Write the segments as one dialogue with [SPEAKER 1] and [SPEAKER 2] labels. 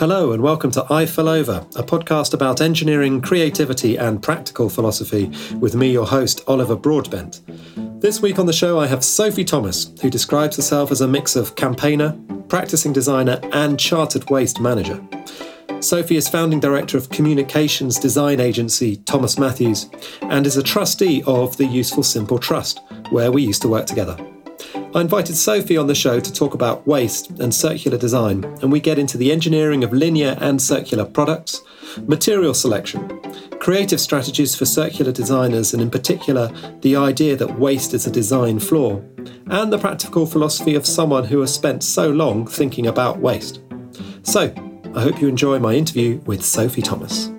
[SPEAKER 1] Hello, and welcome to I Fell Over, a podcast about engineering, creativity, and practical philosophy, with me, your host, Oliver Broadbent. This week on the show, I have Sophie Thomas, who describes herself as a mix of campaigner, practicing designer, and chartered waste manager. Sophie is founding director of communications design agency Thomas Matthews and is a trustee of the Useful Simple Trust, where we used to work together. I invited Sophie on the show to talk about waste and circular design, and we get into the engineering of linear and circular products, material selection, creative strategies for circular designers, and in particular, the idea that waste is a design flaw, and the practical philosophy of someone who has spent so long thinking about waste. So, I hope you enjoy my interview with Sophie Thomas.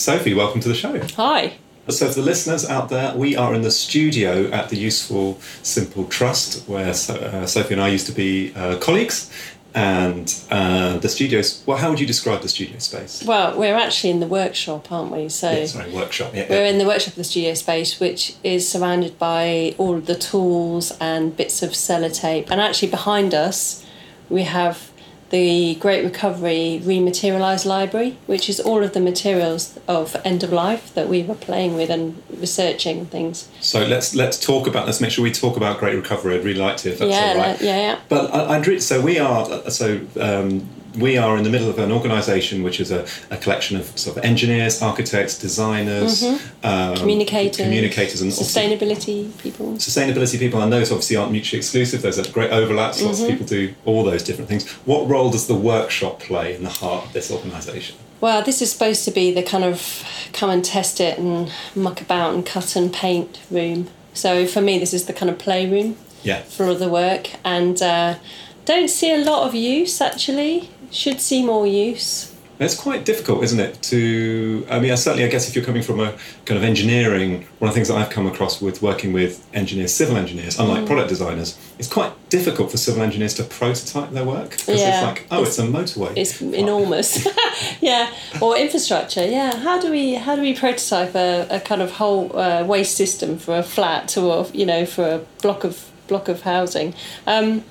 [SPEAKER 1] Sophie, welcome to the show.
[SPEAKER 2] Hi.
[SPEAKER 1] So, for the listeners out there, we are in the studio at the Useful Simple Trust, where uh, Sophie and I used to be uh, colleagues. And uh, the studios, well, how would you describe the studio space?
[SPEAKER 2] Well, we're actually in the workshop, aren't we? So
[SPEAKER 1] yeah, sorry, workshop. Yeah,
[SPEAKER 2] we're
[SPEAKER 1] yeah.
[SPEAKER 2] in the workshop of the studio space, which is surrounded by all of the tools and bits of sellotape. And actually, behind us, we have the Great Recovery Rematerialised Library, which is all of the materials of end of life that we were playing with and researching things.
[SPEAKER 1] So let's let's talk about let's make sure we talk about Great Recovery. I'd really like to, if that's
[SPEAKER 2] yeah,
[SPEAKER 1] all right.
[SPEAKER 2] Yeah, yeah.
[SPEAKER 1] But I, would re- so we are so um, we are in the middle of an organisation which is a, a, collection of sort of engineers, architects, designers,
[SPEAKER 2] mm-hmm. um, communicators,
[SPEAKER 1] communicators, and
[SPEAKER 2] sustainability people.
[SPEAKER 1] Sustainability people, and those obviously aren't mutually exclusive. There's a great overlap. Mm-hmm. Lots of mm-hmm. people do all those different things. What role does the workshop play in the heart of this organisation?
[SPEAKER 2] Well, this is supposed to be the kind of come and test it and muck about and cut and paint room. So for me, this is the kind of playroom
[SPEAKER 1] yeah.
[SPEAKER 2] for all the work, and uh, don't see a lot of use actually should see more use.
[SPEAKER 1] It's quite difficult, isn't it? To I mean, certainly, I guess if you're coming from a kind of engineering, one of the things that I've come across with working with engineers, civil engineers, unlike mm. product designers, it's quite difficult for civil engineers to prototype their work because yeah. it's like, oh, it's, it's, a motorway.
[SPEAKER 2] It's enormous, yeah, or infrastructure. Yeah, how do we how do we prototype a, a kind of whole uh, waste system for a flat or you know for a block of block of housing? Um,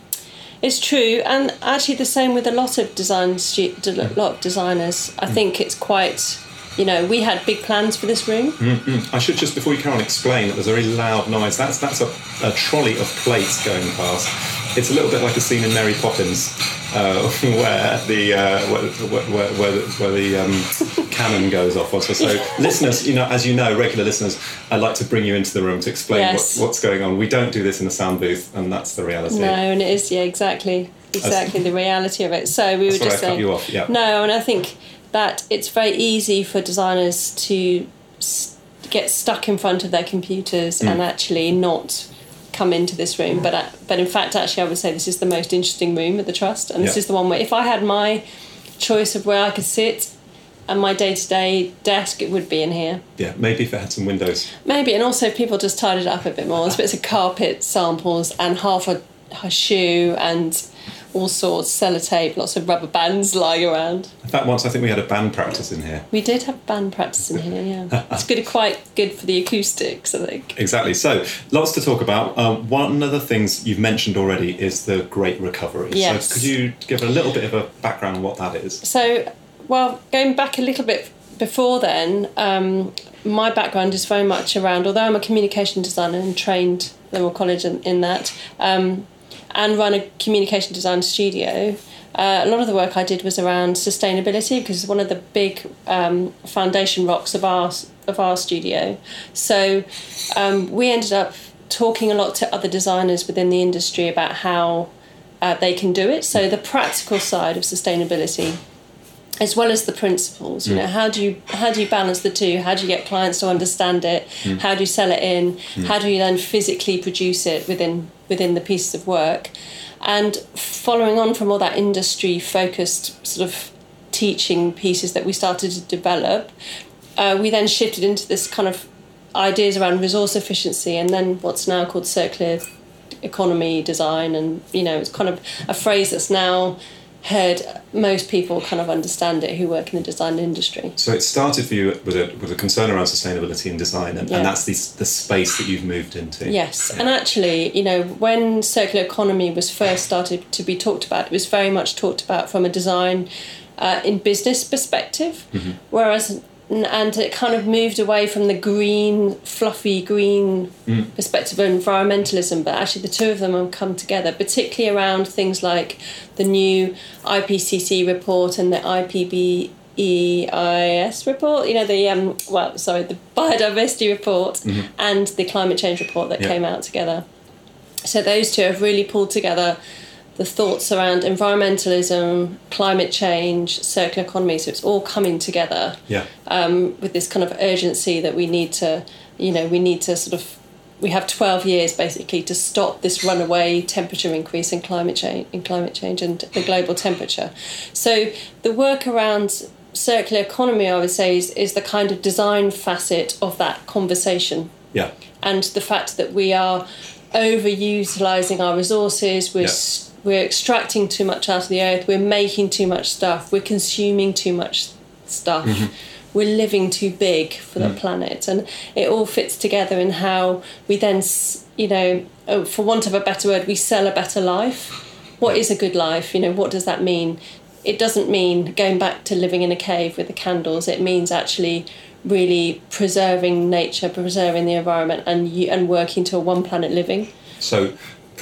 [SPEAKER 2] it's true, and actually the same with a lot of design, a lot of designers. I mm. think it's quite, you know, we had big plans for this room.
[SPEAKER 1] Mm-hmm. I should just before you carry on explain that there's a very loud noise. That's that's a, a trolley of plates going past. It's a little bit like a scene in Mary Poppins uh, where the uh, where, where, where, where, the um, cannon goes off. Also, so listeners, you know, as you know, regular listeners, I'd like to bring you into the room to explain yes. what, what's going on. We don't do this in a sound booth, and that's the reality.
[SPEAKER 2] No, and it is yeah, exactly, exactly the reality of it. So we were just saying,
[SPEAKER 1] yeah.
[SPEAKER 2] no, and I think that it's very easy for designers to get stuck in front of their computers mm. and actually not come into this room. But uh, but in fact, actually, I would say this is the most interesting room at the trust, and this yeah. is the one where if I had my choice of where I could sit and my day to day desk, it would be in here.
[SPEAKER 1] Yeah, maybe if it had some windows.
[SPEAKER 2] Maybe, and also if people just tied it up a bit more. There's bits of carpet samples and half a, a shoe and all sorts, sellotape, lots of rubber bands lying around.
[SPEAKER 1] In fact, once I think we had a band practice in here.
[SPEAKER 2] We did have band practice in here, yeah. it's good, quite good for the acoustics, I think.
[SPEAKER 1] Exactly. So, lots to talk about. Um, one of the things you've mentioned already is the Great Recovery.
[SPEAKER 2] Yes.
[SPEAKER 1] So, could you give a little bit of a background on what that is?
[SPEAKER 2] So, well, going back a little bit before then, um, my background is very much around, although I'm a communication designer and trained Liverpool College in, in that. Um, and run a communication design studio, uh, a lot of the work I did was around sustainability because it's one of the big um, foundation rocks of our of our studio. So um, we ended up talking a lot to other designers within the industry about how uh, they can do it. So the practical side of sustainability as well as the principles you mm. know how do you how do you balance the two how do you get clients to understand it mm. how do you sell it in mm. how do you then physically produce it within within the pieces of work. And following on from all that industry focused sort of teaching pieces that we started to develop uh, we then shifted into this kind of ideas around resource efficiency and then what's now called circular economy design. And you know it's kind of a phrase that's now heard most people kind of understand it who work in the design industry.
[SPEAKER 1] So it started for you with a with a concern around sustainability and design, and,
[SPEAKER 2] Yeah.
[SPEAKER 1] and that's the the space that you've moved into.
[SPEAKER 2] Yes, and actually, you know, when circular economy was first started to be talked about, it was very much talked about from a design uh, in business perspective, whereas and it kind of moved away from the green, fluffy green perspective of environmentalism. But actually, the two of them have come together, particularly around things like the new IPCC report and the IPB. EIS report, you know the um well sorry the biodiversity report and the climate change report that
[SPEAKER 1] Yeah.
[SPEAKER 2] came out together. So those two have really pulled together the thoughts around environmentalism, climate change, circular economy. So it's all coming together
[SPEAKER 1] Yeah.
[SPEAKER 2] um, with this kind of urgency that we need to, you know, we need to sort of, we have 12 years basically to stop this runaway temperature increase in climate change, in climate change and the global temperature. So the work around circular economy, I would say, is, is the kind of design facet of that conversation
[SPEAKER 1] Yeah.
[SPEAKER 2] and the fact that we are overutilizing our resources we're
[SPEAKER 1] Yeah.
[SPEAKER 2] We're extracting too much out of the earth. We're making too much stuff. We're consuming too much stuff.
[SPEAKER 1] Mm-hmm.
[SPEAKER 2] we're living too big for
[SPEAKER 1] Mm.
[SPEAKER 2] the planet. And it all fits together in how we then you know oh, for want of a better word we sell a better life. What is a good life? You know what does that mean? It doesn't mean going back to living in a cave with the candles. It means actually really preserving nature preserving the environment and you, and working to a one planet living.
[SPEAKER 1] So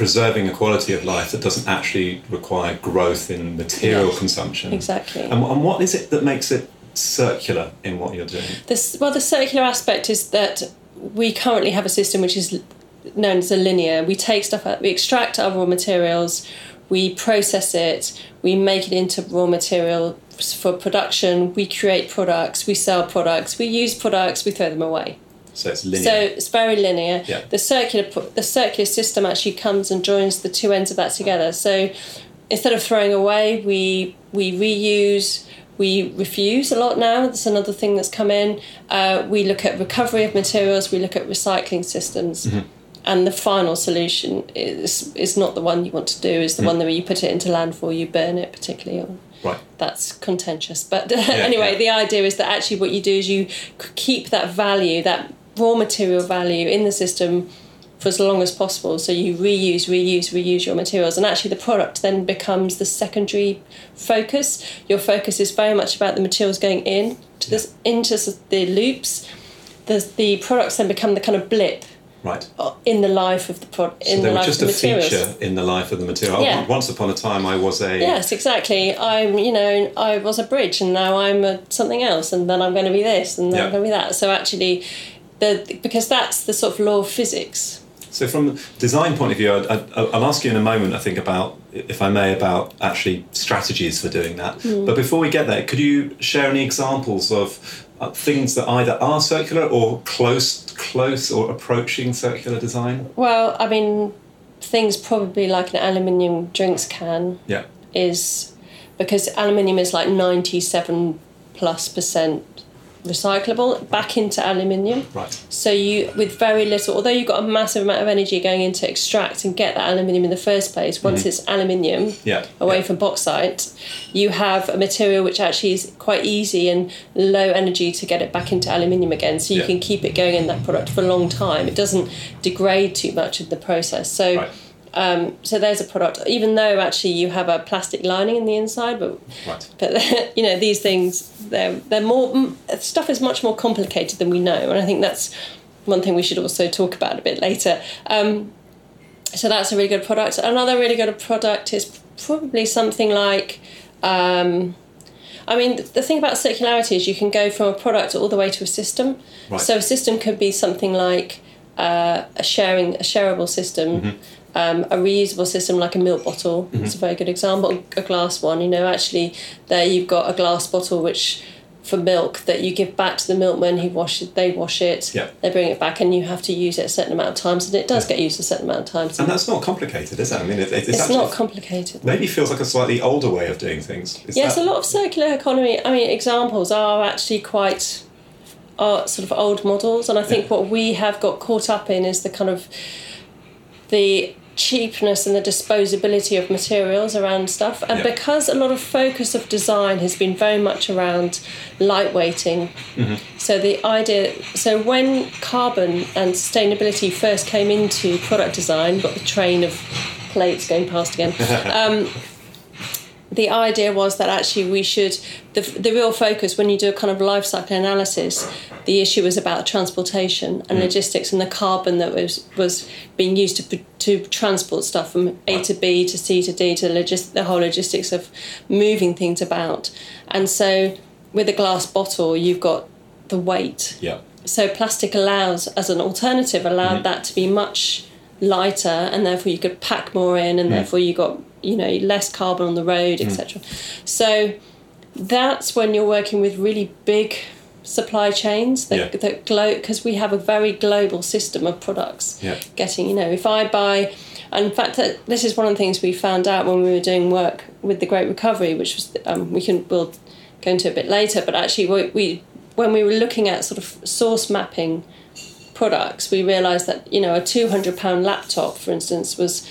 [SPEAKER 1] preserving a quality of life that doesn't actually require growth in material
[SPEAKER 2] Yes.
[SPEAKER 1] consumption.
[SPEAKER 2] exactly
[SPEAKER 1] And, and what is it that makes it circular in what you're doing?
[SPEAKER 2] this well the circular aspect is that we currently have a system which is known as a linear we take stuff out we extract our raw materials we process it we make it into raw material for production we create products we sell products we use products we throw them away
[SPEAKER 1] So it's linear.
[SPEAKER 2] So it's very linear.
[SPEAKER 1] Yeah.
[SPEAKER 2] The circular the circular system actually comes and joins the two ends of that together. So instead of throwing away, we we reuse. We refuse a lot now. That's another thing that's come in. Uh, we look at recovery of materials. We look at recycling systems.
[SPEAKER 1] Mm-hmm.
[SPEAKER 2] And the final solution is is not the one you want to do. Is the
[SPEAKER 1] Mm.
[SPEAKER 2] one that where you put it into landfill, you burn it, particularly. Or,
[SPEAKER 1] right.
[SPEAKER 2] that's contentious. But anyway,
[SPEAKER 1] yeah.
[SPEAKER 2] the idea is that actually what you do is you keep that value, that raw material value in the system for as long as possible. So you reuse, reuse, reuse your materials, and actually the product then becomes the secondary focus. Your focus is very much about the materials going in to this into the loops. The the products then become the kind of blip
[SPEAKER 1] Right.
[SPEAKER 2] in the life of the product.
[SPEAKER 1] So
[SPEAKER 2] In
[SPEAKER 1] they
[SPEAKER 2] the
[SPEAKER 1] were
[SPEAKER 2] life
[SPEAKER 1] just
[SPEAKER 2] of
[SPEAKER 1] a
[SPEAKER 2] the materials.
[SPEAKER 1] feature in the life of the material.
[SPEAKER 2] Yeah.
[SPEAKER 1] Once upon a time, I was a.
[SPEAKER 2] Yes, exactly. I'm, you know, I was a bridge, and now I'm a something else, and then I'm going to be this, and then
[SPEAKER 1] Yeah.
[SPEAKER 2] I'm going to be that. So actually, the because that's the sort of law of physics.
[SPEAKER 1] So from a design point of view, I'd, I'd, I'll ask you in a moment. I think about, if I may, about actually strategies for doing that.
[SPEAKER 2] Hmm.
[SPEAKER 1] But before we get there, could you share any examples of uh, things that either are circular or close, close or approaching circular design?
[SPEAKER 2] Well, I mean, things probably like an aluminium drinks can
[SPEAKER 1] Yeah.
[SPEAKER 2] is because aluminium is like ninety-seven plus percent recyclable back into aluminium.
[SPEAKER 1] Right.
[SPEAKER 2] So you, with very little, although you've got a massive amount of energy going into extract and get that aluminium in the first place, once mm-hmm. it's aluminium
[SPEAKER 1] Yeah.
[SPEAKER 2] away
[SPEAKER 1] yeah.
[SPEAKER 2] from bauxite, you have a material which actually is quite easy and low energy to get it back into aluminium again. So you
[SPEAKER 1] Yeah.
[SPEAKER 2] can keep it going in that product for a long time. It doesn't degrade too much in the process. So.
[SPEAKER 1] Right.
[SPEAKER 2] Um, so there's a product, even though actually you have a plastic lining in the inside, but
[SPEAKER 1] Right.
[SPEAKER 2] but you know these things they're they're more stuff is much more complicated than we know and i think that's one thing we should also talk about a bit later um, so that's a really good product another really good product is probably something like um, I mean, the thing about circularity is you can go from a product all the way to a system.
[SPEAKER 1] Right.
[SPEAKER 2] So a system could be something like uh, a sharing, a shareable system, um, a reusable system like a milk bottle. It's a very good example. A glass one, you know, actually, there you've got a glass bottle which for milk that you give back to the milkman. He wash it, they wash it,
[SPEAKER 1] Yeah.
[SPEAKER 2] they bring it back, and you have to use it a certain amount of times, and it does get used a certain amount of times.
[SPEAKER 1] And that's not complicated, is it? I mean, it, it's,
[SPEAKER 2] it's
[SPEAKER 1] actually,
[SPEAKER 2] not complicated.
[SPEAKER 1] maybe feels like a slightly older way of doing things. Is
[SPEAKER 2] Yes,
[SPEAKER 1] that-
[SPEAKER 2] a lot of circular economy. I mean, examples are actually quite are sort of old models, and I think
[SPEAKER 1] Yeah.
[SPEAKER 2] what we have got caught up in is the kind of the cheapness and the disposability of materials around stuff. And
[SPEAKER 1] Yeah.
[SPEAKER 2] because a lot of focus of design has been very much around lightweighting. So the idea, so when carbon and sustainability first came into product design, got the train of plates going past again. um, the idea was that actually we should the, the real focus when you do a kind of life cycle analysis the issue was about transportation and mm. logistics and the carbon that was was being used to to transport stuff from A to B to C to D to logis- the whole logistics of moving things about. And so with a glass bottle you've got the weight.
[SPEAKER 1] Yeah.
[SPEAKER 2] so plastic allows as an alternative allowed mm-hmm. that to be much lighter and therefore you could pack more in and mm. therefore you got you know less carbon on the road etc so that's when you're working with really big supply chains that,
[SPEAKER 1] Yeah.
[SPEAKER 2] that glow because we have a very global system of products
[SPEAKER 1] Yeah.
[SPEAKER 2] getting you know if i buy and in fact that this is one of the things we found out when we were doing work with the great recovery which was um, we can we'll go into a bit later but actually we, we when we were looking at sort of source mapping products we realized that you know a 200 pound laptop for instance was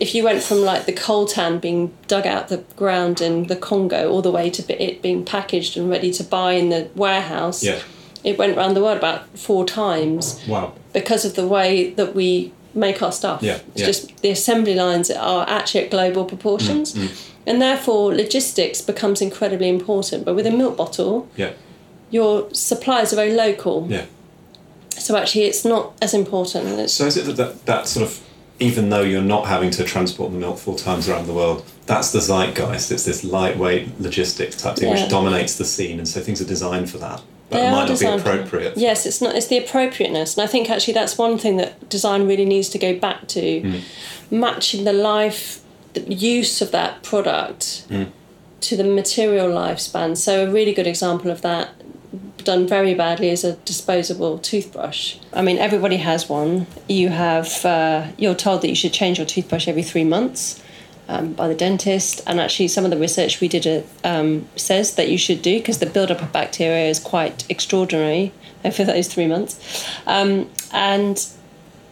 [SPEAKER 2] if you went from like the coltan being dug out the ground in the Congo all the way to it being packaged and ready to buy in the warehouse
[SPEAKER 1] Yeah.
[SPEAKER 2] it went around the world about four times
[SPEAKER 1] Wow.
[SPEAKER 2] because of the way that we make our stuff.
[SPEAKER 1] Yeah,
[SPEAKER 2] It's
[SPEAKER 1] yeah.
[SPEAKER 2] just the assembly lines are actually at global proportions.
[SPEAKER 1] Mm,
[SPEAKER 2] And therefore logistics becomes incredibly important. But with a milk bottle,
[SPEAKER 1] Yeah.
[SPEAKER 2] your supplies are very local.
[SPEAKER 1] Yeah.
[SPEAKER 2] So actually it's not as important.
[SPEAKER 1] So is it that, that that sort of even though you're not having to transport the milk four times around the world, that's the zeitgeist. It's this lightweight logistics type thing
[SPEAKER 2] Yeah.
[SPEAKER 1] which dominates the scene, and so things are designed for that. But
[SPEAKER 2] They
[SPEAKER 1] it might not be appropriate.
[SPEAKER 2] Yes, it's not. It's the appropriateness, and I think actually that's one thing that design really needs to go back to,
[SPEAKER 1] Mm.
[SPEAKER 2] matching the life, the use of that product
[SPEAKER 1] Mm.
[SPEAKER 2] to the material lifespan. So a really good example of that, done very badly, is a disposable toothbrush. I mean, everybody has one. You have. Uh, you're told that you should change your toothbrush every three months. Um, by the dentist, and actually, some of the research we did uh, um, says that you should do because the buildup of bacteria is quite extraordinary over those three months. Um, and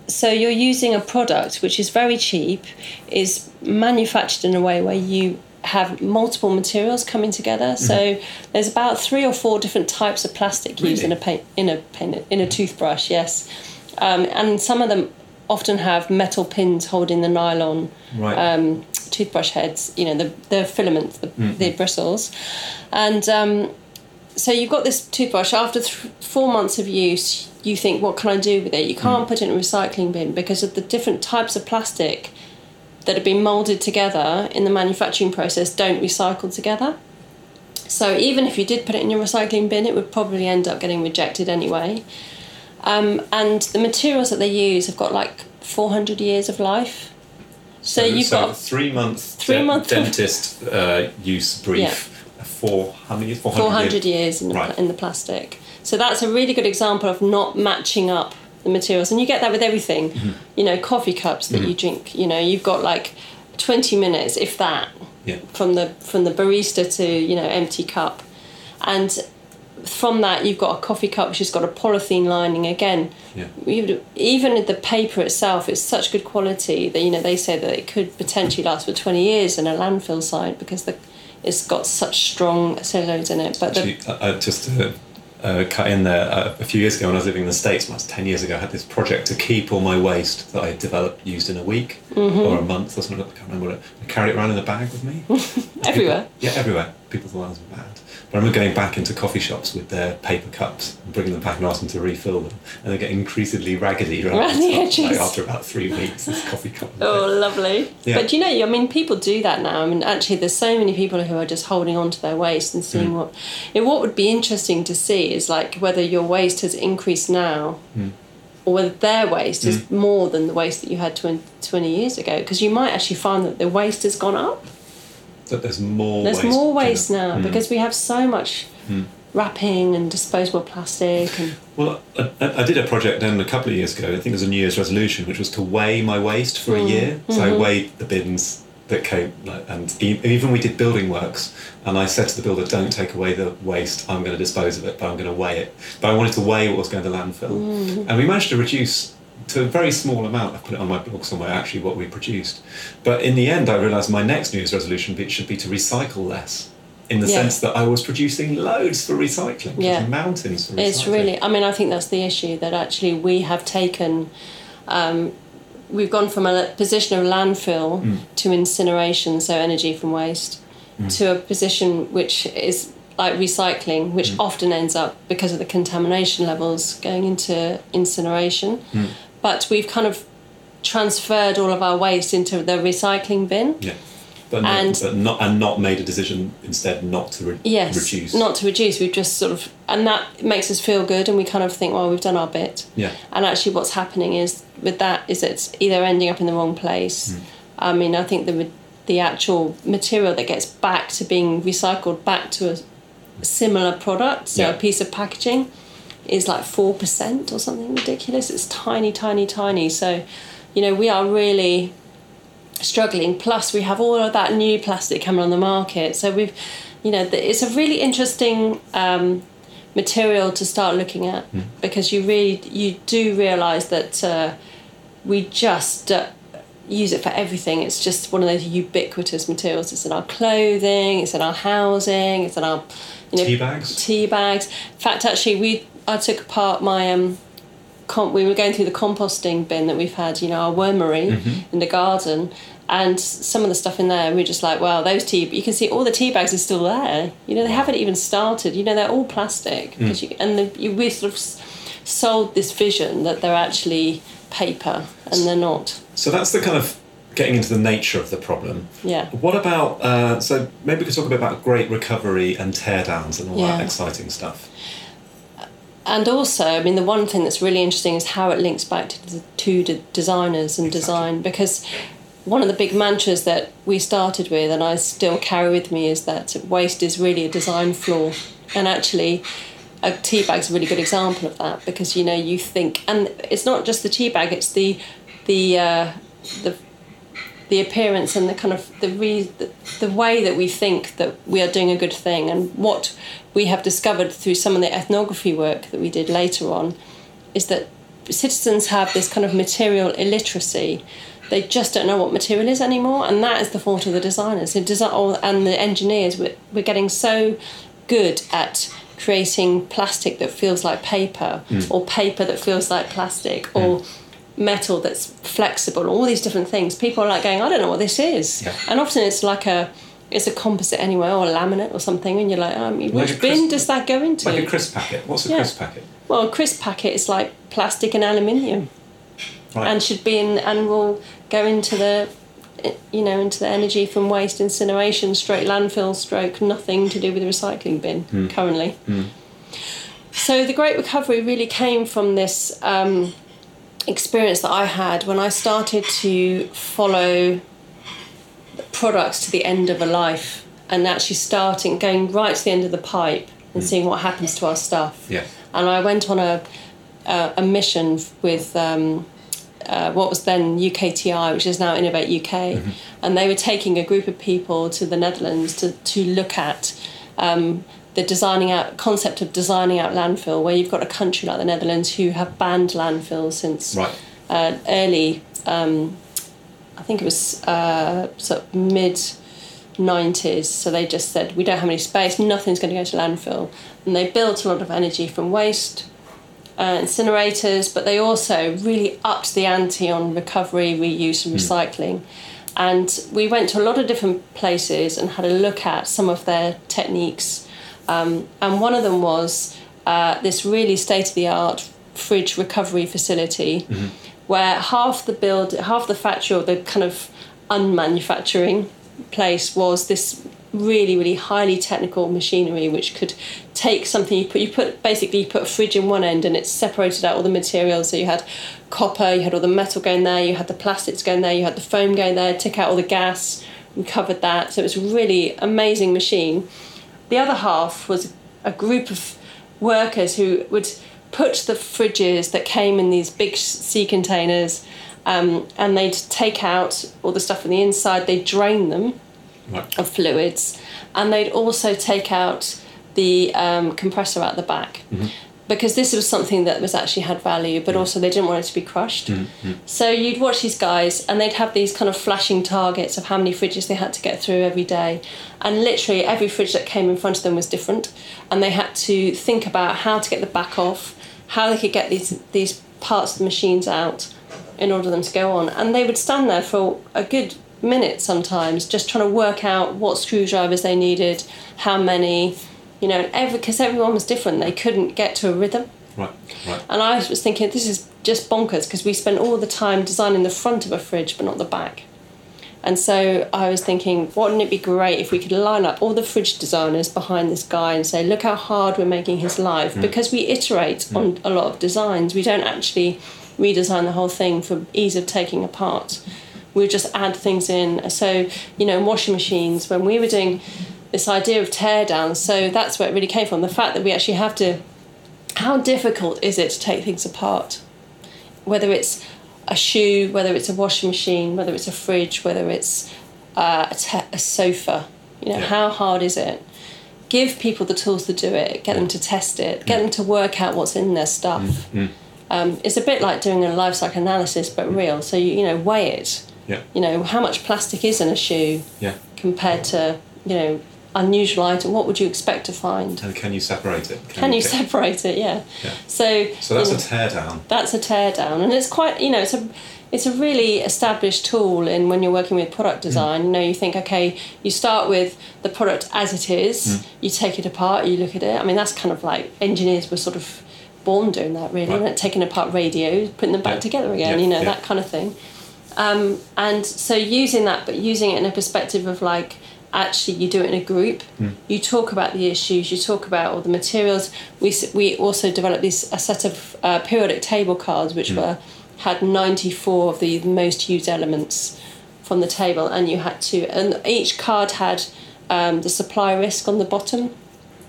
[SPEAKER 2] so you're using a product which is very cheap, is manufactured in a way where you have multiple materials coming together. So there's about three or four different types of plastic used in a paint in a paint, in a toothbrush. Yes, um, and some of them often have metal pins holding the nylon
[SPEAKER 1] Right.
[SPEAKER 2] um, toothbrush heads, you know, the, the filaments, the, the bristles. And um, so you've got this toothbrush. After th- four months of use, you think, what can I do with it? You can't put it in a recycling bin because of the different types of plastic that have been moulded together in the manufacturing process don't recycle together. So even if you did put it in your recycling bin, it would probably end up getting rejected anyway. Um, and the materials that they use have got like 400 years of life. So, you've
[SPEAKER 1] so
[SPEAKER 2] got
[SPEAKER 1] three month
[SPEAKER 2] Three month-
[SPEAKER 1] dentist uh, use brief. for how many years?
[SPEAKER 2] 400 years in the,
[SPEAKER 1] Right.
[SPEAKER 2] in the plastic. So that's a really good example of not matching up the materials. And you get that with everything.
[SPEAKER 1] Mm-hmm.
[SPEAKER 2] You know, coffee cups that you drink, you know, you've got like 20 minutes, if that,
[SPEAKER 1] Yeah.
[SPEAKER 2] from the from the barista to, you know, empty cup. And from that you've got a coffee cup which has got a polythene lining again.
[SPEAKER 1] Yeah.
[SPEAKER 2] You- Even the paper itself is such good quality that you know they say that it could potentially last for 20 years in a landfill site because the it's got such strong cellulose in it. But
[SPEAKER 1] Actually, uh, uh, just to uh, cut in there, uh, a few years ago when I was living in the States, almost 10 years ago, I had this project to keep all my waste that I had developed used in a week
[SPEAKER 2] Mm-hmm.
[SPEAKER 1] or a month or something, I can't remember what it I carry it around in a bag with me.
[SPEAKER 2] everywhere.
[SPEAKER 1] Yeah, everywhere. People thought I was mad. But I remember going back into coffee shops with their paper cups and bringing them back and asking them to refill them. And they get increasingly raggedy around,
[SPEAKER 2] Around the edges.
[SPEAKER 1] Like after about three weeks, this coffee cup.
[SPEAKER 2] Oh, lovely.
[SPEAKER 1] Yeah.
[SPEAKER 2] But you know, I mean, people do that now. I mean, actually, there's so many people who are just holding on to their waste and seeing
[SPEAKER 1] Mm.
[SPEAKER 2] what. It, what would be interesting to see is like whether your waste has increased now.
[SPEAKER 1] Mm.
[SPEAKER 2] Or whether their waste is more than the waste that you had 20, 20 years ago, because you might actually find that the waste has gone up.
[SPEAKER 1] That there's more
[SPEAKER 2] There's
[SPEAKER 1] waste.
[SPEAKER 2] more waste now because we have so much wrapping and disposable plastic and
[SPEAKER 1] Well, I, I I did a project then a couple of years ago. I think it was a New Year's resolution, which was to weigh my waste for
[SPEAKER 2] Mm.
[SPEAKER 1] a year. So
[SPEAKER 2] Mm-hmm.
[SPEAKER 1] I weighed the bins that came, like, and e- even we did building works. And I said to the builder, "Don't take away the waste. I'm going to dispose of it, but I'm going to weigh it." But I wanted to weigh what was going to landfill,
[SPEAKER 2] Mm.
[SPEAKER 1] and we managed to reduce to a very small amount. I've put it on my blog somewhere. Actually, what we produced, but in the end, I realised my next New Year's resolution should be to recycle less. In the
[SPEAKER 2] Yeah.
[SPEAKER 1] sense that I was producing loads for recycling,
[SPEAKER 2] Yeah.
[SPEAKER 1] mountains for recycling.
[SPEAKER 2] It's really, I mean, I think that's the issue that actually we have taken, um, we've gone from a position of landfill
[SPEAKER 1] Mm.
[SPEAKER 2] to incineration, so energy from waste, to a position which is like recycling, which
[SPEAKER 1] Mm.
[SPEAKER 2] often ends up because of the contamination levels going into incineration.
[SPEAKER 1] Mm.
[SPEAKER 2] But we've kind of transferred all of our waste into the recycling bin.
[SPEAKER 1] Yeah, but, no,
[SPEAKER 2] And-
[SPEAKER 1] but not and not made a decision instead not to re-
[SPEAKER 2] Yes,
[SPEAKER 1] reduce.
[SPEAKER 2] not to reduce. We've just sort of, and that makes us feel good, and we kind of think, well, we've done our bit.
[SPEAKER 1] yeah,
[SPEAKER 2] And actually, what's happening is with that is it's either ending up in the wrong place. Hmm. I mean, I think the the actual material that gets back to being recycled back to a similar product, so
[SPEAKER 1] Yeah.
[SPEAKER 2] a piece of packaging, is like four percent or something ridiculous. It's tiny, tiny, tiny. So, you know, we are really struggling. Plus, we have all of that new plastic coming on the market. So we've, you know, it's a really interesting um, material to start looking at because you really you do realise that uh, we just. Uh, use it for everything it's just one of those ubiquitous materials it's in our clothing it's in our housing it's in our you know
[SPEAKER 1] tea bags.
[SPEAKER 2] tea bags. In fact, actually, we I took apart my um, com- we were going through the composting bin that we've had, you know, our wormery in the garden, and some of the stuff in there, we're just like, wow, those tea. You can see all the tea bags are still there. You know, they haven't even started. You know, they're all plastic, 'cause you, and the, you, we sort of sold this vision that they're actually paper, and they're not.
[SPEAKER 1] So that's the kind of getting into the nature of the problem.
[SPEAKER 2] Yeah.
[SPEAKER 1] What about uh, so maybe we could talk a bit about great recovery and teardowns and all
[SPEAKER 2] Yeah.
[SPEAKER 1] that exciting stuff.
[SPEAKER 2] And also, I mean, the one thing that's really interesting is how it links back to the two the designers and design because one of the big mantras that we started with and I still carry with me is that waste is really a design flaw. And actually, a tea bag's a really good example of that because you know you think, and it's not just the tea bag; it's the the uh, the the appearance and the kind of the, re- the the way that we think that we are doing a good thing and what we have discovered through some of the ethnography work that we did later on is that citizens have this kind of material illiteracy. They just don't know what material is anymore and that is the fault of the designers. The design oh, and the engineers we're, we're getting so good at creating plastic that feels like paper hmm. or paper that feels like plastic or hmm. Metal that's flexible all these different things people are like going i don't know what this is
[SPEAKER 1] Yeah.
[SPEAKER 2] and often it's like a it's a composite anyway or a laminate or something and you're like um,
[SPEAKER 1] Like
[SPEAKER 2] which
[SPEAKER 1] a
[SPEAKER 2] bin
[SPEAKER 1] crisp-
[SPEAKER 2] does that go into
[SPEAKER 1] Like a crisp packet. What's a
[SPEAKER 2] Yeah.
[SPEAKER 1] crisp packet?
[SPEAKER 2] well a crisp packet is like plastic and aluminium
[SPEAKER 1] Right.
[SPEAKER 2] and should be in and will go into the you know into the energy from waste incineration stroke landfill stroke nothing to do with the recycling bin currently so the great recovery really came from this um, experience that i had when i started to follow products to the end of a life and actually starting going right to the end of the pipe and seeing what happens to our stuff
[SPEAKER 1] yeah.
[SPEAKER 2] and I went on a a, a mission with um, uh, what was then UKTI, which is now Innovate UK, and they were taking a group of people to the Netherlands to to look at. Um, the designing out concept of designing out landfill, where you've got a country like the Netherlands who have banned landfill since
[SPEAKER 1] Right.
[SPEAKER 2] uh, early, um, I think it was uh, sort of mid 90s. So they just said, we don't have any space, nothing's going to go to landfill. And they built a lot of energy from waste, uh, incinerators, but they also really upped the ante on recovery, reuse, and recycling. And we went to a lot of different places and had a look at some of their techniques. Um, and one of them was uh, this really state of the art fridge recovery facility where half the build, half the factory or the kind of unmanufacturing place was this really really highly technical machinery which could take something you put you put basically you put a fridge in one end and it separated out all the materials. So you had copper you had all the metal going there you had the plastics going there you had the foam going there took out all the gas recovered that. So it was a really amazing machine the other half was a group of workers who would put the fridges that came in these big sea containers um, and they'd take out all the stuff on the inside they'd drain them
[SPEAKER 1] Right.
[SPEAKER 2] of fluids, and they'd also take out the um, compressor at the back. Because this was something that was actually had value, but mm. also they didn't want it to be crushed. Mm, mm. So you'd watch these guys, and they'd have these kind of flashing targets of how many fridges they had to get through every day, and literally every fridge that came in front of them was different, and they had to think about how to get the back off, how they could get these these parts of the machines out, in order for them to go on, and they would stand there for a good minute sometimes, just trying to work out what screwdrivers they needed, how many, you know, every because everyone was different, they couldn't get to a rhythm.
[SPEAKER 1] Right, right.
[SPEAKER 2] And I was thinking, this is just bonkers because we spent all the time designing the front of a fridge but not the back. And so I was thinking, wouldn't it be great if we could line up all the fridge designers behind this guy and say, look how hard we're making his life? Mm. Because we iterate mm. on a lot of designs. We don't actually redesign the whole thing for ease of taking apart. We just add things in. So, you know, washing machines, when we were doing this idea of tear down, so that's where it really came from the fact that we actually have to how difficult is it to take things apart? Whether it's a shoe, whether it's a washing machine, whether it's a fridge, whether it's uh, a, te- a sofa, you know,
[SPEAKER 1] Yeah.
[SPEAKER 2] how hard is it? Give people the tools to do it, get them to test it, get them to work out what's in their stuff. Um, it's a bit like doing a life cycle analysis, but real. So, you, you know, weigh it.
[SPEAKER 1] Yeah,
[SPEAKER 2] You know, how much plastic is in a shoe
[SPEAKER 1] yeah.
[SPEAKER 2] compared to, you know, unusual item? What would you expect to find?
[SPEAKER 1] And can you separate it?
[SPEAKER 2] Can you
[SPEAKER 1] pick-
[SPEAKER 2] separate it? Yeah.
[SPEAKER 1] Yeah.
[SPEAKER 2] So,
[SPEAKER 1] So that's
[SPEAKER 2] you
[SPEAKER 1] a
[SPEAKER 2] know,
[SPEAKER 1] tear down.
[SPEAKER 2] that's a teardown, and it's quite you know it's a it's a really established tool in when you're working with product design you know you think okay you start with the product as it is you take it apart you look at it i mean that's kind of like engineers were sort of born doing that really
[SPEAKER 1] Right.
[SPEAKER 2] like taking apart radios putting them back
[SPEAKER 1] Yeah.
[SPEAKER 2] together again
[SPEAKER 1] Yeah,
[SPEAKER 2] you know
[SPEAKER 1] yeah.
[SPEAKER 2] that kind of thing um, and so using that but using it in a perspective of like actually you do it in a group you talk about the issues you talk about all the materials we, we also developed this a set of uh, periodic table cards which were had 94 of the most used elements from the table and you had to and each card had um, the supply risk on the bottom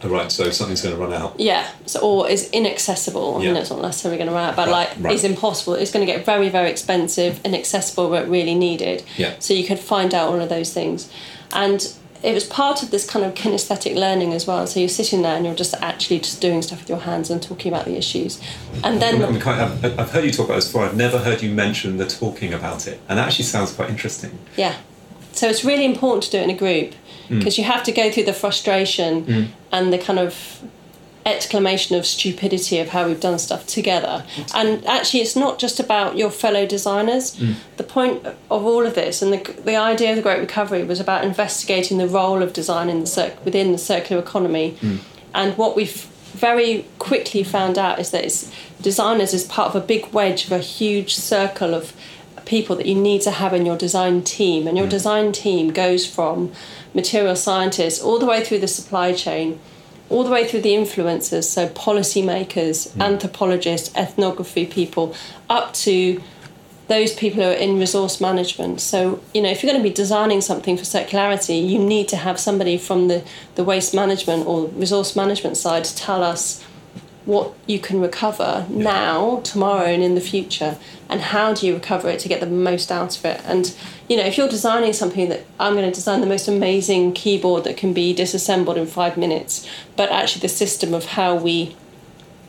[SPEAKER 1] Oh, right, so something's going to run out.
[SPEAKER 2] yeah, so or is inaccessible. I mean,
[SPEAKER 1] Yeah.
[SPEAKER 2] it's not necessarily going to run out, but
[SPEAKER 1] Right,
[SPEAKER 2] like
[SPEAKER 1] right.
[SPEAKER 2] is impossible. It's going to get very, very expensive, inaccessible, but really needed.
[SPEAKER 1] Yeah.
[SPEAKER 2] So you could find out all of those things, and it was part of this kind of kinesthetic learning as well. So you're sitting there and you're just actually just doing stuff with your hands and talking about the issues, and then
[SPEAKER 1] I'm quite, I've, I've heard you talk about this before. I've never heard you mention the talking about it, and that actually sounds quite interesting.
[SPEAKER 2] Yeah. So it's really important to do it in a group
[SPEAKER 1] Mm.
[SPEAKER 2] because you have to go through the frustration and the kind of exclamation of stupidity of how we've done stuff together. And actually, it's not just about your fellow designers.
[SPEAKER 1] Mm.
[SPEAKER 2] The point of all of this and the, the idea of the Great Recovery was about investigating the role of design in the circ- within the circular economy.
[SPEAKER 1] Mm.
[SPEAKER 2] And what we've very quickly found out is that it's designers is part of a big wedge of a huge circle of people that you need to have in your design team and your design team goes from material scientists all the way through the supply chain all the way through the influencers so policymakers mm. anthropologists ethnography people up to those people who are in resource management. So, you know, if you're going to be designing something for circularity, you need to have somebody from the, the waste management or resource management side to tell us what you can recover now, tomorrow, and in the future, and how do you recover it to get the most out of it. And, you know, if you're designing something that I'm going to design the most amazing keyboard that can be disassembled in five minutes, but actually the system of how we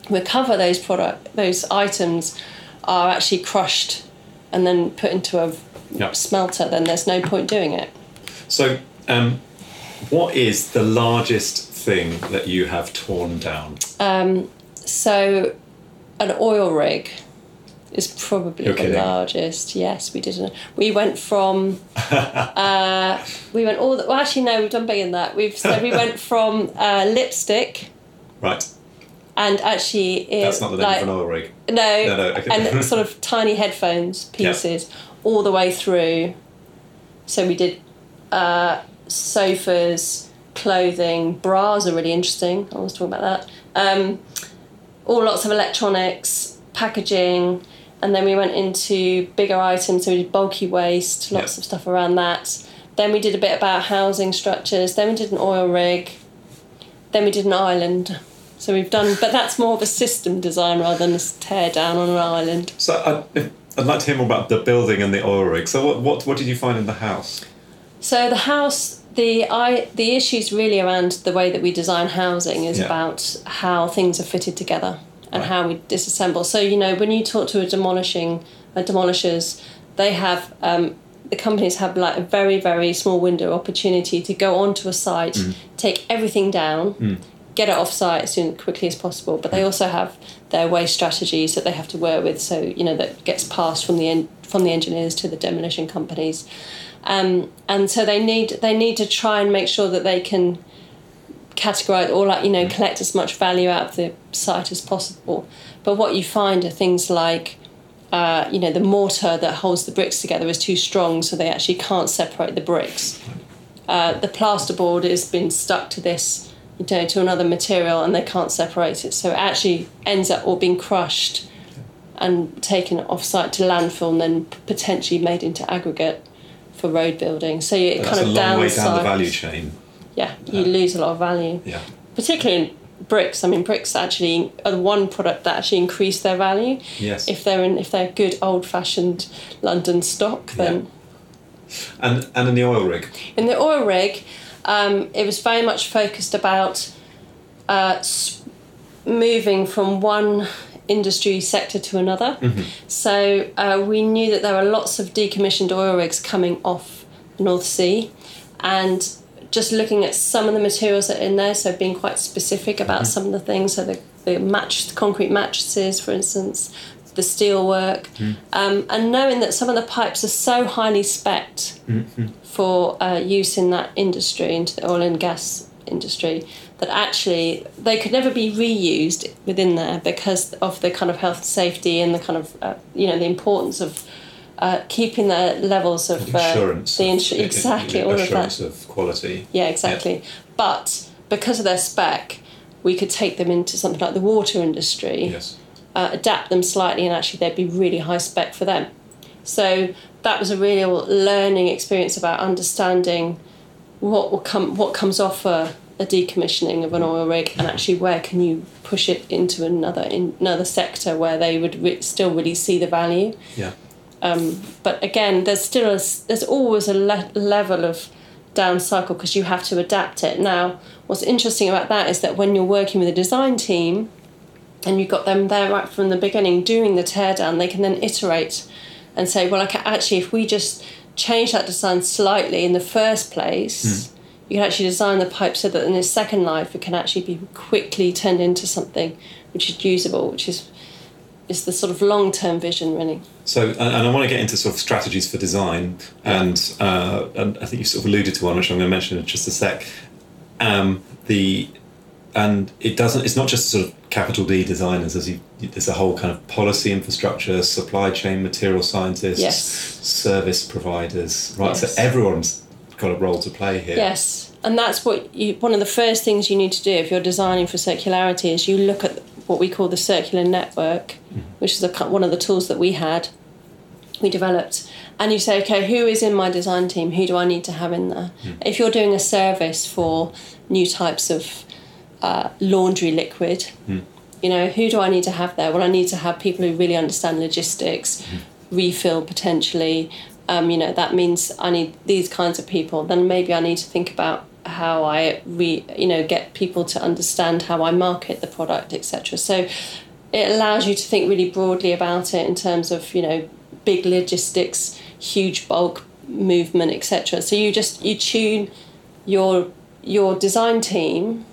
[SPEAKER 2] recover those product those items are actually crushed and then put into a
[SPEAKER 1] Yeah.
[SPEAKER 2] smelter, then there's no point doing it.
[SPEAKER 1] So, um, what is the largest thing that you have torn down?
[SPEAKER 2] So, an oil rig is probably
[SPEAKER 1] You're
[SPEAKER 2] the
[SPEAKER 1] kidding.
[SPEAKER 2] largest. Yes, we did. We went from. uh, we went all. The, well, actually, no, we've done bigger than that. We've so we went from uh, lipstick
[SPEAKER 1] Right,
[SPEAKER 2] and actually it,
[SPEAKER 1] that's not the name
[SPEAKER 2] like,
[SPEAKER 1] of an oil rig.
[SPEAKER 2] No,
[SPEAKER 1] No, no, okay.
[SPEAKER 2] and sort of tiny headphones pieces all the way through. So we did uh, sofas, clothing, bras are really interesting. I was talking about that. Um, all lots of electronics, packaging, and then we went into bigger items. So we did bulky waste, lots
[SPEAKER 1] Yeah.
[SPEAKER 2] of stuff around that. Then we did a bit about housing structures. Then we did an oil rig. Then we did an island. So we've done, but that's more of a system design rather than a tear down on an island.
[SPEAKER 1] So, I'd, I'd like to hear more about the building and the oil rig. So, what, what, what did you find in the house?
[SPEAKER 2] So the house, the I, the issues really around the way that we design housing is
[SPEAKER 1] Yeah.
[SPEAKER 2] about how things are fitted together and
[SPEAKER 1] Right.
[SPEAKER 2] how we disassemble. So you know when you talk to a demolishing uh, demolishers, they have um, the companies have like a very very small window opportunity to go onto a site,
[SPEAKER 1] Mm.
[SPEAKER 2] take everything down, get it off site as soon quickly as possible. But
[SPEAKER 1] Mm.
[SPEAKER 2] they also have their waste strategies that they have to work with. So you know that gets passed from the en- from the engineers to the demolition companies, um, and so they need they need to try and make sure that they can categorize or like you know collect as much value out of the site as possible. But what you find are things like uh, you know the mortar that holds the bricks together is too strong, so they actually can't separate the bricks. Uh, the plasterboard has been stuck to this, you know, to another material, and they can't separate it. So it actually ends up all being crushed and taken off site to landfill, and then potentially made into aggregate for road building. So
[SPEAKER 1] it
[SPEAKER 2] kind of
[SPEAKER 1] down the value chain.
[SPEAKER 2] Yeah, you lose a lot of value
[SPEAKER 1] Yeah.
[SPEAKER 2] particularly in bricks. I mean, bricks actually are the one product that actually increase their value.
[SPEAKER 1] Yes.
[SPEAKER 2] If they're in, if they're good old fashioned London stock, then
[SPEAKER 1] And and in the oil rig.
[SPEAKER 2] in the oil rig, um, it was very much focused about uh, moving from one industry sector to another. So uh, we knew that there were lots of decommissioned oil rigs coming off the North Sea, and just looking at some of the materials that are in there, so being quite specific about some of the things, so the, the match, concrete mattresses, for instance, the steel work, um, and knowing that some of the pipes are so highly specced for uh, use in that industry, into the oil and gas industry, that actually they could never be reused within there because of the kind of health and safety and the kind of uh, you know the importance of uh, keeping the levels of uh, the insu-
[SPEAKER 1] of-
[SPEAKER 2] exactly all of that.
[SPEAKER 1] of quality.
[SPEAKER 2] Yeah, exactly. But because of their spec, we could take them into something like the water industry
[SPEAKER 1] Yes.
[SPEAKER 2] uh, adapt them slightly and actually they'd be really high spec for them. So that was a real learning experience about understanding what will come what comes off a, a decommissioning of an oil rig and actually where can you push it into another in another sector where they would re- still really see the value.
[SPEAKER 1] Yeah.
[SPEAKER 2] Um, but again, there's still a, there's always a le- level of down cycle because you have to adapt it. Now, what's interesting about that is that when you're working with a design team, and you've got them there right from the beginning doing the teardown, they can then iterate and say, well, okay, actually, if we just change that design slightly in the first place, hmm. you can actually design the pipe so that in its second life it can actually be quickly turned into something which is usable, which is is the sort of long term vision, really.
[SPEAKER 1] So, and, and I want to get into sort of strategies for design, and uh, and I think you sort of alluded to one, which I'm going to mention in just a sec. Um, the and it doesn't. It's not just sort of capital D designers. As you, there's a whole kind of policy infrastructure, supply chain, material scientists,
[SPEAKER 2] Yes.
[SPEAKER 1] service providers. Right.
[SPEAKER 2] Yes.
[SPEAKER 1] So everyone's got a role to play here.
[SPEAKER 2] Yes, and that's what you. One of the first things you need to do if you're designing for circularity is you look at what we call the circular network, which is a, one of the tools that we had, we developed, and you say, okay, who is in my design team? Who do I need to have in there? If you're doing a service for new types of uh, laundry liquid, you know, who do I need to have there? Well, I need to have people who really understand logistics, refill potentially. Um, you know, that means I need these kinds of people. Then maybe I need to think about how I re, you know, get people to understand how I market the product, etc. So it allows you to think really broadly about it in terms of you know big logistics, huge bulk movement, etc. So you just you tune your your design team,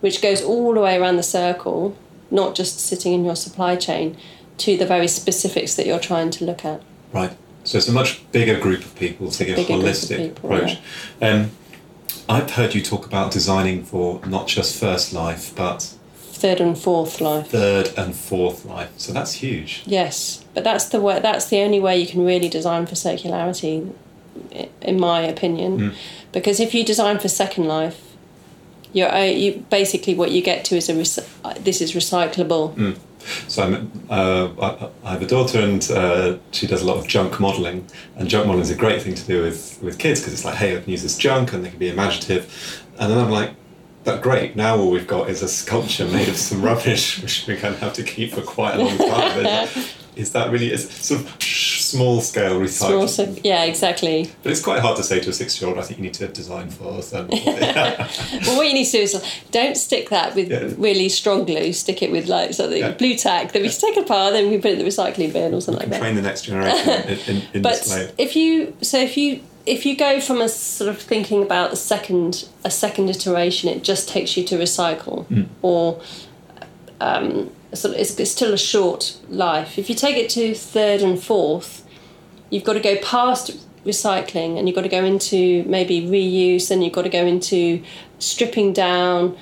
[SPEAKER 2] which goes all the way around the circle, not just sitting in your supply chain, to the very specifics that you're trying to look at.
[SPEAKER 1] Right. So it's a much bigger group of people taking a holistic
[SPEAKER 2] people,
[SPEAKER 1] approach. Um, I've heard you talk about designing for not just first life, but
[SPEAKER 2] Third and fourth life.
[SPEAKER 1] third and fourth life. So that's huge.
[SPEAKER 2] Yes, but that's the way. That's the only way you can really design for circularity, in my opinion. Because if you design for second life, you're uh, you basically what you get to is a this is recyclable.
[SPEAKER 1] So I'm, uh, I, have a daughter, and uh, she does a lot of junk modelling. And junk modelling is a great thing to do with with kids because it's like, hey, I can use this junk, and they can be imaginative. And then I'm like, but great. Now all we've got is a sculpture made of some rubbish, which we're going to have to keep for quite a long time. Is- is that really is sort of small scale recycling.
[SPEAKER 2] Small, yeah, exactly.
[SPEAKER 1] But it's quite hard to say to a six year old, I think you need to design for thermal.
[SPEAKER 2] Well, what you need to do is don't stick that with
[SPEAKER 1] Yeah.
[SPEAKER 2] really strong glue. Stick it with like something
[SPEAKER 1] Yeah.
[SPEAKER 2] Blu Tack that we take apart, then we put it in the recycling bin or something like that.
[SPEAKER 1] Train the next generation in, in, in
[SPEAKER 2] but
[SPEAKER 1] this way.
[SPEAKER 2] if you so if you if you go from a sort of thinking about a second a second iteration it just takes you to recycle
[SPEAKER 1] Hmm.
[SPEAKER 2] or um, sort of it's, it's still a short life. If you take it to third and fourth you've got to go past recycling and you've got to go into maybe reuse and you've got to go into stripping down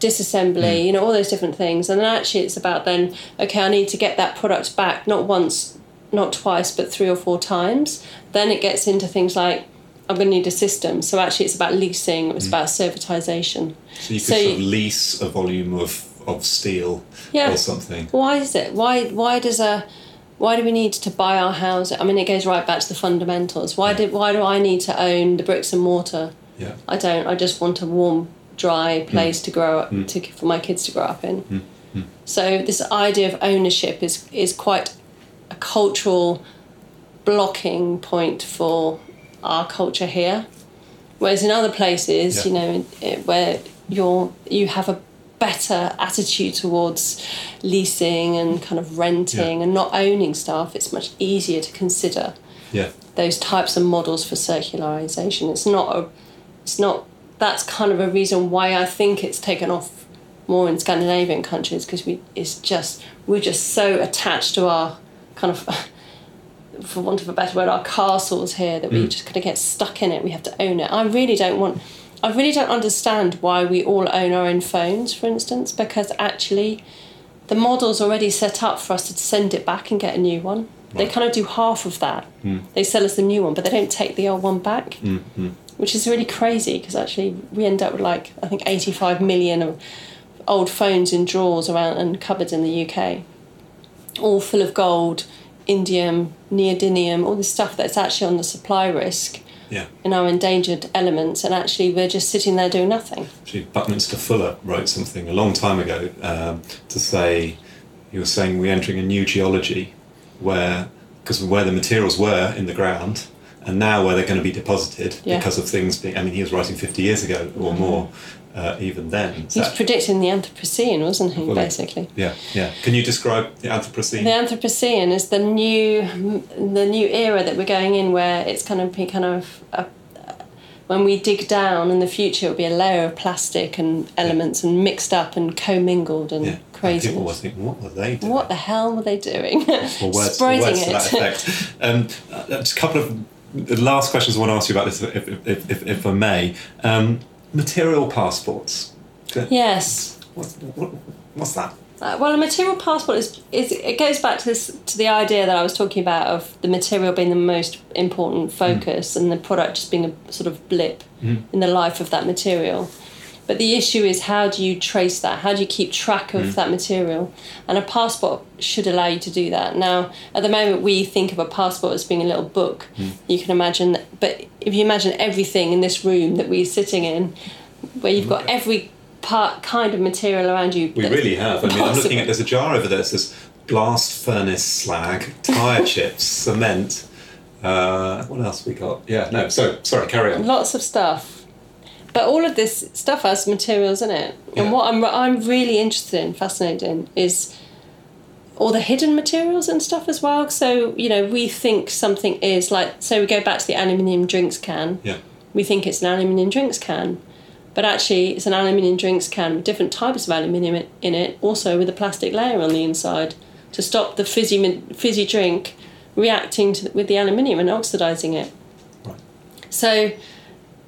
[SPEAKER 2] disassembly hmm. you know all those different things. And then actually it's about then okay i need to get that product back not once not twice but three or four times. Then it gets into things like i'm going to need a system. So actually it's about leasing it's hmm. about servitization.
[SPEAKER 1] So you could
[SPEAKER 2] so
[SPEAKER 1] sort of lease a volume of, of steel
[SPEAKER 2] Yeah.
[SPEAKER 1] or something.
[SPEAKER 2] why is it why why does a why do we need to buy our house i mean it goes right back to the fundamentals why did why do i need to own the bricks and mortar
[SPEAKER 1] Yeah.
[SPEAKER 2] I don't. I just want a warm, dry hmm. place to grow up hmm. to for my kids to grow up in. Hmm. So this idea of ownership is is quite a cultural blocking point for our culture here. Whereas in other places,
[SPEAKER 1] Yeah.
[SPEAKER 2] you know, where you're you have a better attitude towards leasing and kind of renting
[SPEAKER 1] Yeah.
[SPEAKER 2] and not owning stuff, it's much easier to consider
[SPEAKER 1] Yeah.
[SPEAKER 2] those types of models for circularization. It's not a, it's not. That's kind of a reason why I think it's taken off more in Scandinavian countries because we it's just we're just so attached to our kind of, for want of a better word, our castles here that we mm. just kind of get stuck in it. We have to own it. I really don't want. I really don't understand why we all own our own phones, for instance, because actually the model's already set up for us to send it back and get a new one. They kind of do half of that. Hmm. They sell us a new one, but they don't take the old one back, hmm, hmm. which is really crazy because actually we end up with like I think 85 million of old phones in drawers around and cupboards in the UK, all full of gold, indium, neodymium, all this stuff that's actually on the supply risk
[SPEAKER 1] Yeah.
[SPEAKER 2] in our endangered elements, and actually we're just sitting there doing nothing.
[SPEAKER 1] Actually, Buckminster Fuller wrote something a long time ago um, to say he was saying we're entering a new geology where because of where the materials were in the ground and now where they're going to be deposited
[SPEAKER 2] Yeah.
[SPEAKER 1] because of things being. I mean, he was writing fifty years ago or more, uh, even then.
[SPEAKER 2] He was predicting the Anthropocene, wasn't he?
[SPEAKER 1] Well,
[SPEAKER 2] Basically.
[SPEAKER 1] yeah, yeah. Can you describe the Anthropocene?
[SPEAKER 2] The Anthropocene is the new the new era that we're going in, where it's going to be kind of a, when we dig down in the future, it'll be a layer of plastic and elements and mixed up and commingled and
[SPEAKER 1] yeah. And
[SPEAKER 2] crazy.
[SPEAKER 1] People were thinking, what were they doing?
[SPEAKER 2] What the hell were they doing?
[SPEAKER 1] or words, or
[SPEAKER 2] Spreading
[SPEAKER 1] words to that
[SPEAKER 2] it.
[SPEAKER 1] effect. Um, uh, just a couple of the last questions I want to ask you about this, if, if, if, if I may. Um, material passports.
[SPEAKER 2] yes.
[SPEAKER 1] What's, what, what's that?
[SPEAKER 2] Uh, well, a material passport is, is it goes back to this to the idea that I was talking about of the material being the most important focus and the product just being a sort of blip in the life of that material. But the issue is how do you trace that? How do you keep track of mm. that material? And a passport should allow you to do that. Now, at the moment, we think of a passport as being a little book. Mm. You can imagine, that, but if you imagine everything in this room that we're sitting in, where you've got mm. every part kind of material around you.
[SPEAKER 1] We really have. I mean, I'm looking at there's a jar over there that says blast furnace slag, tyre chips, cement. Uh, what else we got? Yeah, no. So sorry, carry on.
[SPEAKER 2] lots of stuff but all of this stuff has materials in it
[SPEAKER 1] Yeah.
[SPEAKER 2] and what I'm, I'm really interested in fascinated in is all the hidden materials and stuff as well so you know we think something is like so we go back to the aluminium drinks can
[SPEAKER 1] Yeah.
[SPEAKER 2] we think it's an aluminium drinks can but actually it's an aluminium drinks can with different types of aluminium in it also with a plastic layer on the inside to stop the fizzy fizzy drink reacting to, with the aluminium and oxidizing it
[SPEAKER 1] Right.
[SPEAKER 2] so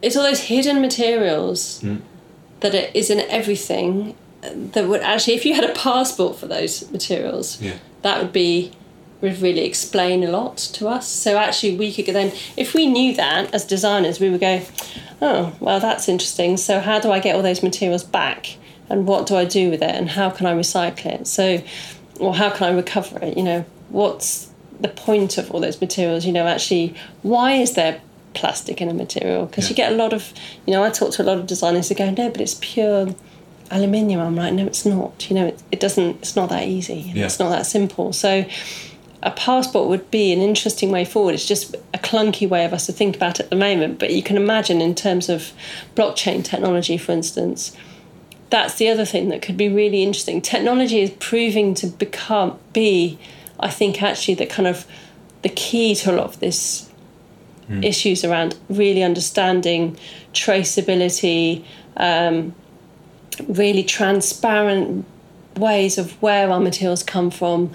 [SPEAKER 2] it's all those hidden materials
[SPEAKER 1] Mm.
[SPEAKER 2] that it is in everything that would actually, if you had a passport for those materials,
[SPEAKER 1] Yeah.
[SPEAKER 2] that would be would really explain a lot to us. So actually, we could then, if we knew that as designers, we would go, oh, well, that's interesting. So how do I get all those materials back, and what do I do with it, and how can I recycle it? So, or how can I recover it? You know, what's the point of all those materials? You know, actually, why is there plastic in a material? Because you get a lot of, you know, I talk to a lot of designers who go, no, but it's pure aluminium. I'm like, no, it's not. You know, it, it doesn't. It's not that easy.
[SPEAKER 1] Yeah.
[SPEAKER 2] It's not that simple. So a passport would be an interesting way forward. It's just a clunky way of us to think about it at the moment. But you can imagine, in terms of blockchain technology, for instance, that's the other thing that could be really interesting. Technology is proving to become be, I think, actually the kind of the key to a lot of this mm. issues around really understanding traceability, um, really transparent ways of where our materials come from,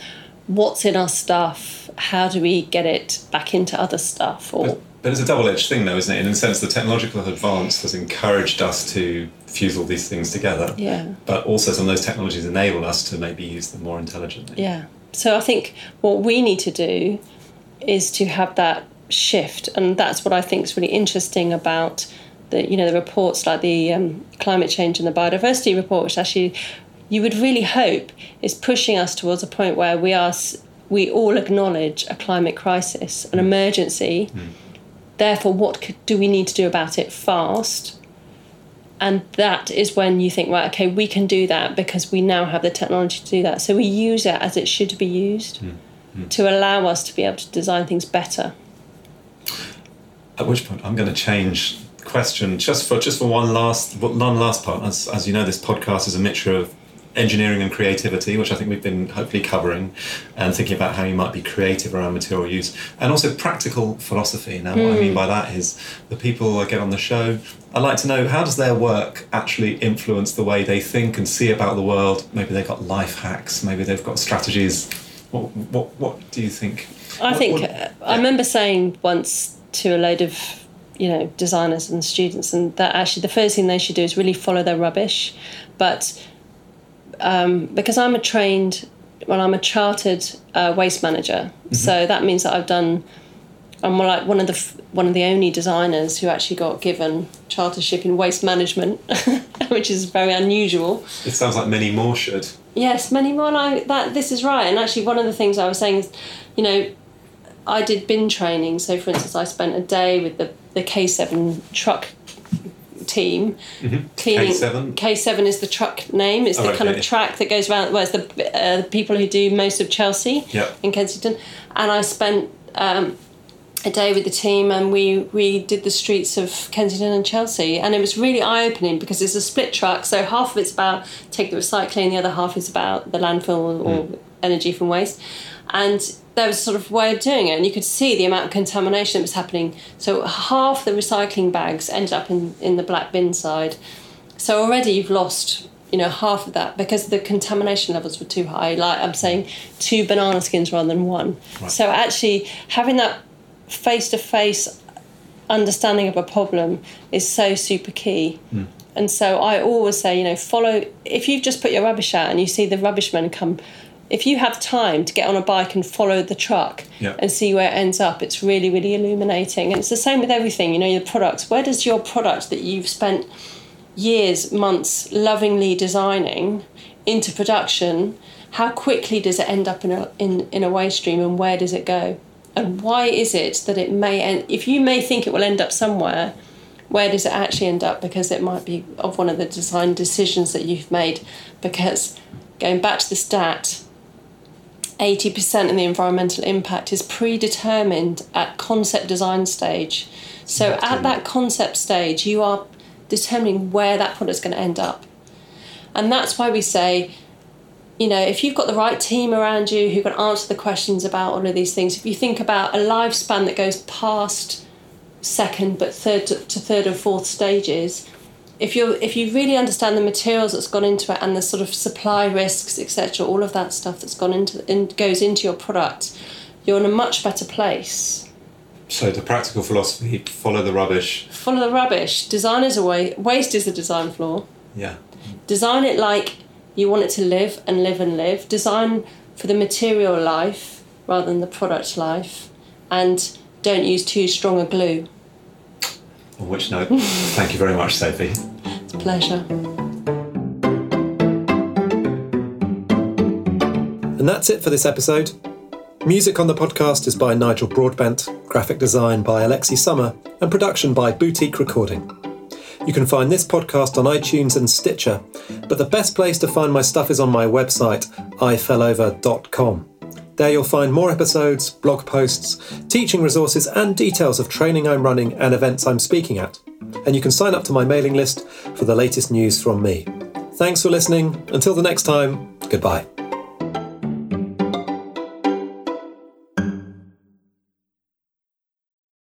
[SPEAKER 2] what's in our stuff, how do we get it back into other stuff, or.
[SPEAKER 1] But, but it's a double-edged thing, though, isn't it? In a sense, the technological advance has encouraged us to fuse all these things together.
[SPEAKER 2] Yeah.
[SPEAKER 1] But also, some of those technologies enable us to maybe use them more intelligently.
[SPEAKER 2] Yeah. So I think what we need to do is to have that shift, and that's what I think is really interesting about the you know the reports like the um, climate change and the biodiversity report, which actually you would really hope is pushing us towards a point where we are we all acknowledge a climate crisis, an emergency. Mm. Therefore, what do we need to do about it fast? And that is when you think, right, okay, we can do that because we now have the technology to do that. So we use it as it should be used mm. Mm. to allow us to be able to design things better.
[SPEAKER 1] At which point, I'm going to change question just for just for one last one last part. As, as you know, this podcast is a mixture of engineering and creativity, which I think we've been hopefully covering, and thinking about how you might be creative around material use, and also practical philosophy. Now, mm. what I mean by that is the people I get on the show. I'd like to know how does their work actually influence the way they think and see about the world. Maybe they've got life hacks. Maybe they've got strategies. What what what do you think?
[SPEAKER 2] I
[SPEAKER 1] what,
[SPEAKER 2] think what, uh, I remember saying once to a load of you know designers and students and that actually the first thing they should do is really follow their rubbish but um, because i'm a trained well i'm a chartered uh, waste manager mm-hmm. so that means that i've done i'm like one of the one of the only designers who actually got given chartership in waste management which is very unusual
[SPEAKER 1] it sounds like many more should
[SPEAKER 2] yes many more like that this is right and actually one of the things i was saying is you know I did bin training. So, for instance, I spent a day with the, the K7 truck team
[SPEAKER 1] mm-hmm. cleaning. K7?
[SPEAKER 2] K7 is the truck name. It's oh, the kind of track that goes around. Well, it's the, uh, the people who do most of Chelsea
[SPEAKER 1] yep.
[SPEAKER 2] in Kensington. And I spent um, a day with the team and we, we did the streets of Kensington and Chelsea. And it was really eye opening because it's a split truck. So half of it's about take the recycling, the other half is about the landfill or mm. energy from waste. And there was a sort of way of doing it, and you could see the amount of contamination that was happening. So half the recycling bags ended up in, in the black bin side. So already you've lost, you know, half of that because the contamination levels were too high. Like I'm saying, two banana skins rather than one. Right. So actually having that face to face understanding of a problem is so super key. Mm. And so I always say, you know, follow if you've just put your rubbish out and you see the rubbish men come if you have time to get on a bike and follow the truck
[SPEAKER 1] yeah.
[SPEAKER 2] and see where it ends up, it's really, really illuminating. And it's the same with everything, you know, your products. Where does your product that you've spent years, months lovingly designing into production, how quickly does it end up in a, in, in a waste stream and where does it go? And why is it that it may end, if you may think it will end up somewhere, where does it actually end up? Because it might be of one of the design decisions that you've made. Because going back to the stat, 80% of the environmental impact is predetermined at concept design stage. So at that concept stage, you are determining where that product is going to end up. And that's why we say, you know, if you've got the right team around you who can answer the questions about all of these things, if you think about a lifespan that goes past second but third to, to third and fourth stages, if you if you really understand the materials that's gone into it and the sort of supply risks etc all of that stuff that's gone into in, goes into your product you're in a much better place.
[SPEAKER 1] So the practical philosophy follow the rubbish.
[SPEAKER 2] Follow the rubbish. Design is a way waste is the design flaw
[SPEAKER 1] yeah.
[SPEAKER 2] Design it like you want it to live and live and live design for the material life rather than the product life and don't use too strong a glue
[SPEAKER 1] on which note, thank you very much, Sophie.
[SPEAKER 2] It's a pleasure.
[SPEAKER 3] And that's it for this episode. Music on the podcast is by Nigel Broadbent, graphic design by Alexi Summer, and production by Boutique Recording. You can find this podcast on iTunes and Stitcher, but the best place to find my stuff is on my website, ifellover.com. There you'll find more episodes, blog posts, teaching resources, and details of training I'm running and events I'm speaking at. And you can sign up to my mailing list for the latest news from me. Thanks for listening. Until the next time, goodbye.